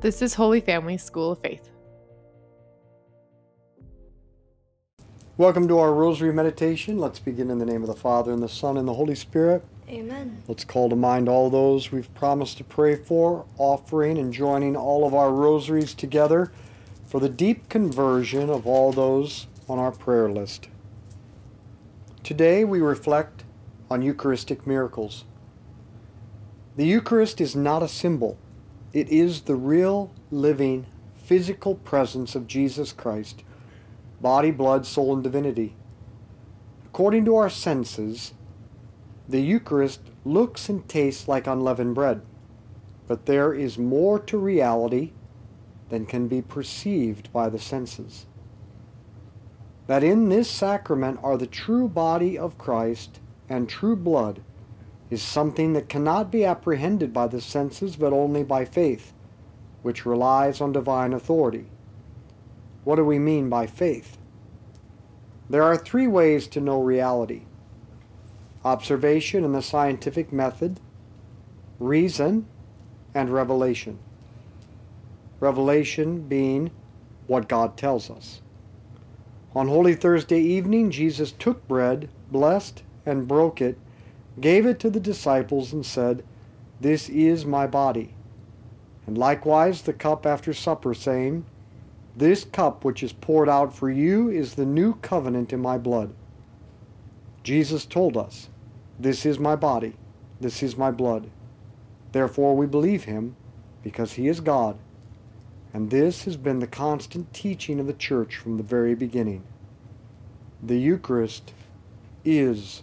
This is Holy Family School of Faith. Welcome to our Rosary Meditation. Let's begin in the name of the Father, and the Son, and the Holy Spirit. Amen. Let's call to mind all those we've promised to pray for, offering and joining all of our rosaries together for the deep conversion of all those on our prayer list. Today we reflect on Eucharistic miracles. The Eucharist is not a symbol, it is the real, living, physical presence of Jesus Christ, body, blood, soul, and divinity. According to our senses, the Eucharist looks and tastes like unleavened bread, but there is more to reality than can be perceived by the senses. That in this sacrament are the true body of Christ and true blood is something that cannot be apprehended by the senses but only by faith, which relies on divine authority. What do we mean by faith? There are three ways to know reality observation and the scientific method, reason, and revelation. Revelation being what God tells us. On Holy Thursday evening, Jesus took bread, blessed, and broke it, gave it to the disciples, and said, This is my body. And likewise the cup after supper, saying, This cup which is poured out for you is the new covenant in my blood. Jesus told us, This is my body, this is my blood. Therefore we believe him, because he is God. And this has been the constant teaching of the Church from the very beginning. The Eucharist is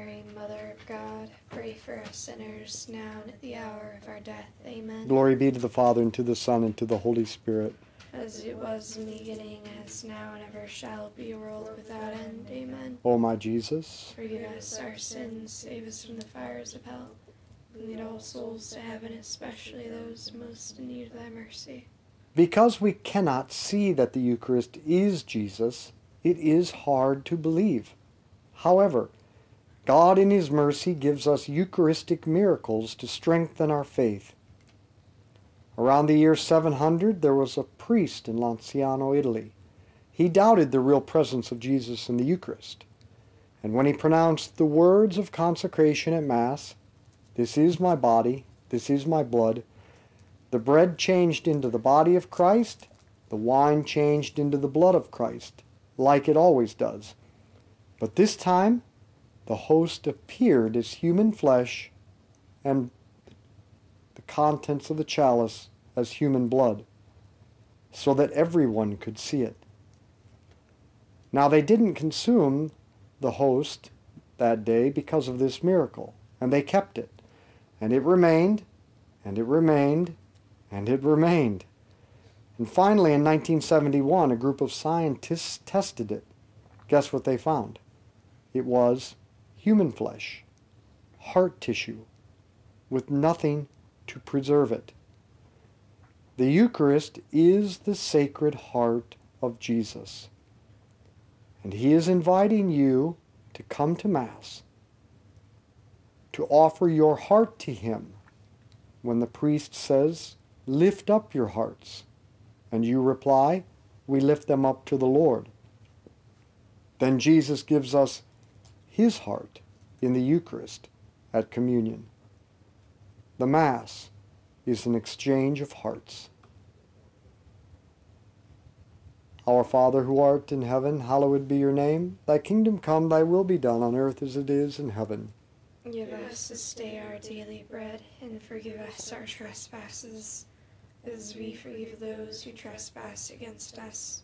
pray for us sinners, now and at the hour of our death. Amen. Glory be to the Father, and to the Son, and to the Holy Spirit. As it was in the beginning, as now and ever shall be, a world without end. Amen. O my Jesus, Forgive us our sins, save us from the fires of hell. Lead all souls to heaven, especially those most in need of thy mercy. because we cannot see that the Eucharist is Jesus, it is hard to believe. However, God in His mercy gives us Eucharistic miracles to strengthen our faith. Around the year 700, there was a priest in Lanciano, Italy. He doubted the real presence of Jesus in the Eucharist. And when he pronounced the words of consecration at Mass, This is my body, this is my blood, the bread changed into the body of Christ, the wine changed into the blood of Christ, like it always does. But this time, the host appeared as human flesh and the contents of the chalice as human blood, so that everyone could see it. Now they didn't consume the host that day because of this miracle, and they kept it. And it remained, and it remained, and it remained. And finally, in 1971, a group of scientists tested it. Guess what they found? It was human flesh, heart tissue, with nothing to preserve it. The Eucharist is the sacred heart of Jesus. And he is inviting you to come to Mass, to offer your heart to him when the priest says, Lift up your hearts. And you reply, We lift them up to the Lord. Then Jesus gives us his heart in the Eucharist at communion. The Mass is an exchange of hearts. Our Father who art in heaven, hallowed be your name. Thy kingdom come, thy will be done on earth as it is in heaven. Give us this day our daily bread, and forgive us our trespasses, as we forgive those who trespass against us.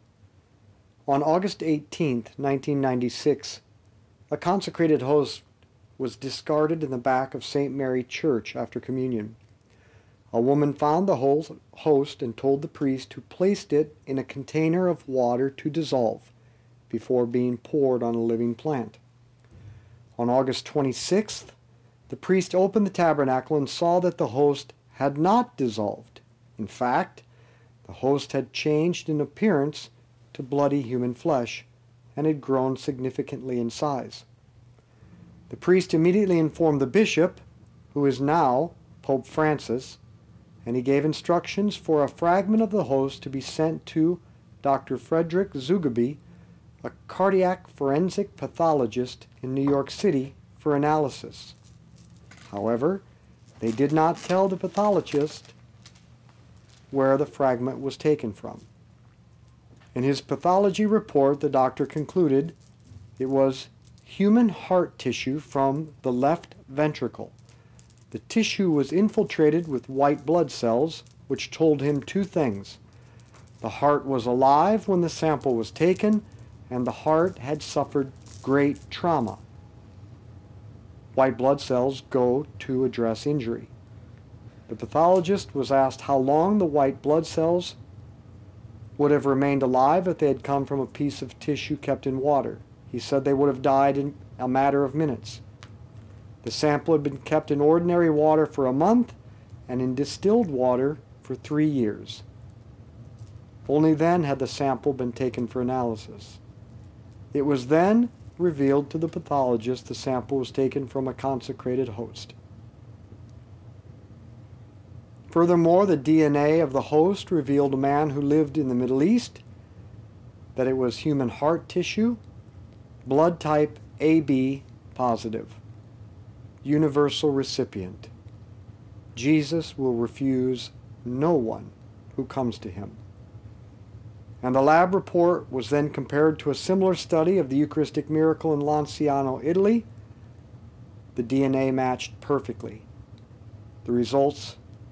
On August 18, 1996, a consecrated host was discarded in the back of St. Mary Church after communion. A woman found the host and told the priest to place it in a container of water to dissolve before being poured on a living plant. On August 26th, the priest opened the tabernacle and saw that the host had not dissolved. In fact, the host had changed in appearance to bloody human flesh and had grown significantly in size. The priest immediately informed the bishop, who is now Pope Francis, and he gave instructions for a fragment of the host to be sent to Dr. Frederick Zugibe, a cardiac forensic pathologist in New York City, for analysis. However, they did not tell the pathologist where the fragment was taken from. In his pathology report, the doctor concluded it was human heart tissue from the left ventricle. The tissue was infiltrated with white blood cells, which told him two things. The heart was alive when the sample was taken, and the heart had suffered great trauma. White blood cells go to address injury. The pathologist was asked how long the white blood cells would have remained alive if they had come from a piece of tissue kept in water. He said they would have died in a matter of minutes. The sample had been kept in ordinary water for a month and in distilled water for three years. Only then had the sample been taken for analysis. It was then revealed to the pathologist the sample was taken from a consecrated host. Furthermore, the DNA of the host revealed a man who lived in the Middle East, that it was human heart tissue, blood type AB positive universal recipient. Jesus will refuse no one who comes to him. And the lab report was then compared to a similar study of the Eucharistic miracle in Lanciano, Italy. The DNA matched perfectly. The results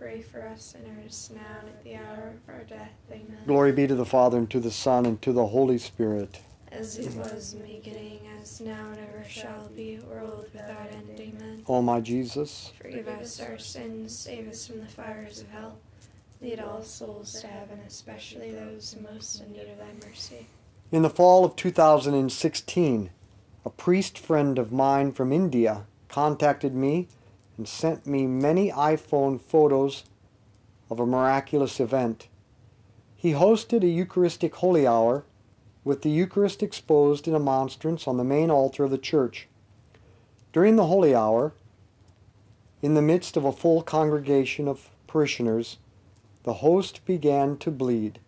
pray for us sinners, now and at the hour of our death. Amen. Glory be to the Father, and to the Son, and to the Holy Spirit. as it was in the beginning, as now and ever shall be, world without end. Amen. O my Jesus, Forgive us our sins, save us from the fires of hell. Lead all souls to heaven, especially those most in need of thy mercy. in the fall of 2016, a priest friend of mine from India contacted me and sent me many iPhone photos of a miraculous event. He hosted a Eucharistic holy hour with the Eucharist exposed in a monstrance on the main altar of the church. During the holy hour, in the midst of a full congregation of parishioners, the host began to bleed.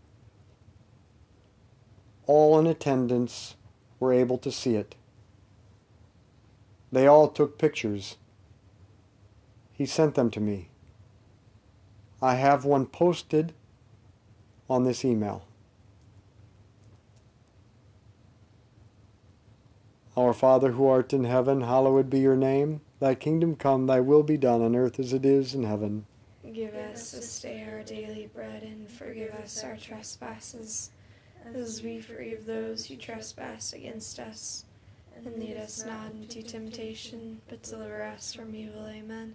All in attendance were able to see it. They all took pictures. He sent them to me. I have one posted on this email. Our Father who art in heaven, hallowed be your name. Thy kingdom come, thy will be done on earth as it is in heaven. Give us this day our daily bread, and forgive us our trespasses, as we forgive those who trespass against us. And lead us not into temptation, but deliver us from evil. Amen.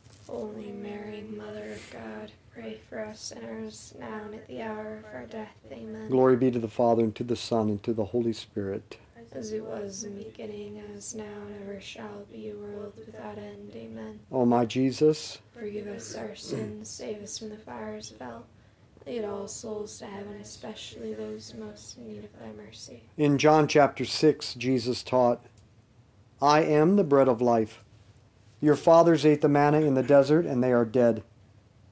Holy Mary, Mother of God, pray for us sinners now and at the hour of our death. Amen. Glory be to the Father, and to the Son, and to the Holy Spirit. As it was in the beginning, as now and ever shall be, world without end. Amen. O my Jesus, Forgive us our sins, save us from the fires of hell. Lead all souls to heaven, especially those most in need of thy mercy. in John chapter 6, Jesus taught, I am the bread of life. Your fathers ate the manna in the desert, and they are dead.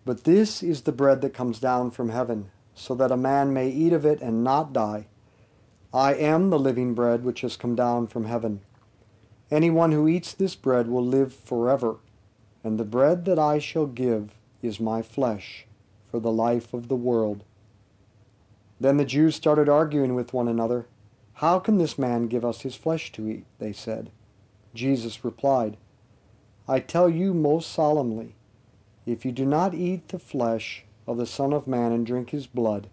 But this is the bread that comes down from heaven, so that a man may eat of it and not die. I am the living bread which has come down from heaven. Anyone who eats this bread will live forever, and the bread that I shall give is my flesh for the life of the world. Then the Jews started arguing with one another. How can this man give us his flesh to eat? They said. Jesus replied, I tell you most solemnly, if you do not eat the flesh of the Son of Man and drink his blood,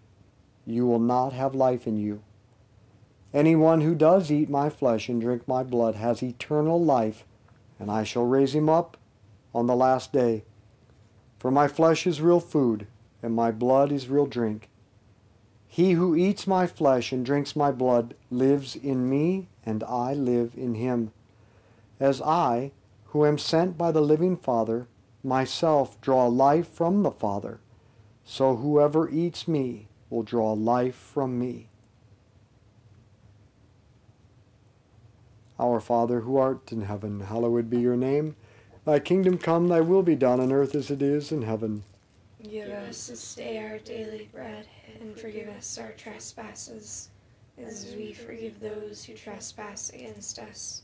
you will not have life in you. Anyone who does eat my flesh and drink my blood has eternal life, and I shall raise him up on the last day. For my flesh is real food, and my blood is real drink. He who eats my flesh and drinks my blood lives in me, and I live in him. As I, who am sent by the living Father, myself draw life from the Father, so whoever eats me will draw life from me. Our Father who art in heaven, hallowed be your name. Thy kingdom come, thy will be done on earth as it is in heaven. Give us this day our daily bread, and forgive us our trespasses, as we forgive those who trespass against us.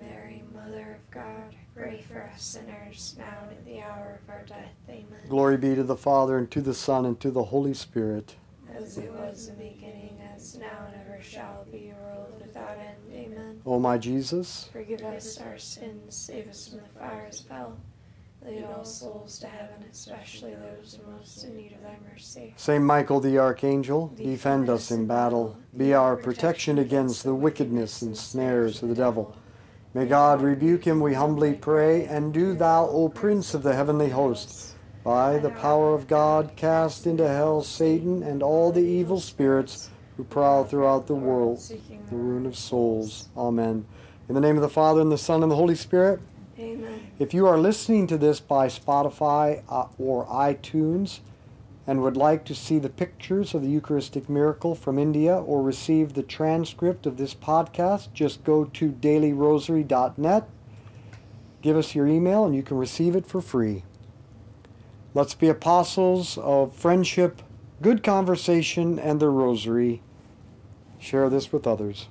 pray for us sinners, now and at the hour of our death. Amen. Glory be to the Father, and to the Son, and to the Holy Spirit. As it was in the beginning, as now and ever shall be, world without end. Amen. O my Jesus, Forgive us our sins, save us from the fires of hell. Lead all souls to heaven, especially those most in need of thy mercy. Saint Michael the Archangel, defend us in battle. Be our protection against the wickedness and snares of the devil. May God rebuke him, we humbly pray. And do thou, O Prince of the heavenly host, by the power of God, cast into hell Satan and all the evil spirits who prowl throughout the world, the ruin of souls. Amen. In the name of the Father, and the Son, and the Holy Spirit. Amen. If you are listening to this by Spotify uh, or iTunes and would like to see the pictures of the Eucharistic miracle from India or receive the transcript of this podcast, just go to dailyrosary.net, give us your email, and you can receive it for free. Let's be apostles of friendship, good conversation, and the rosary. Share this with others.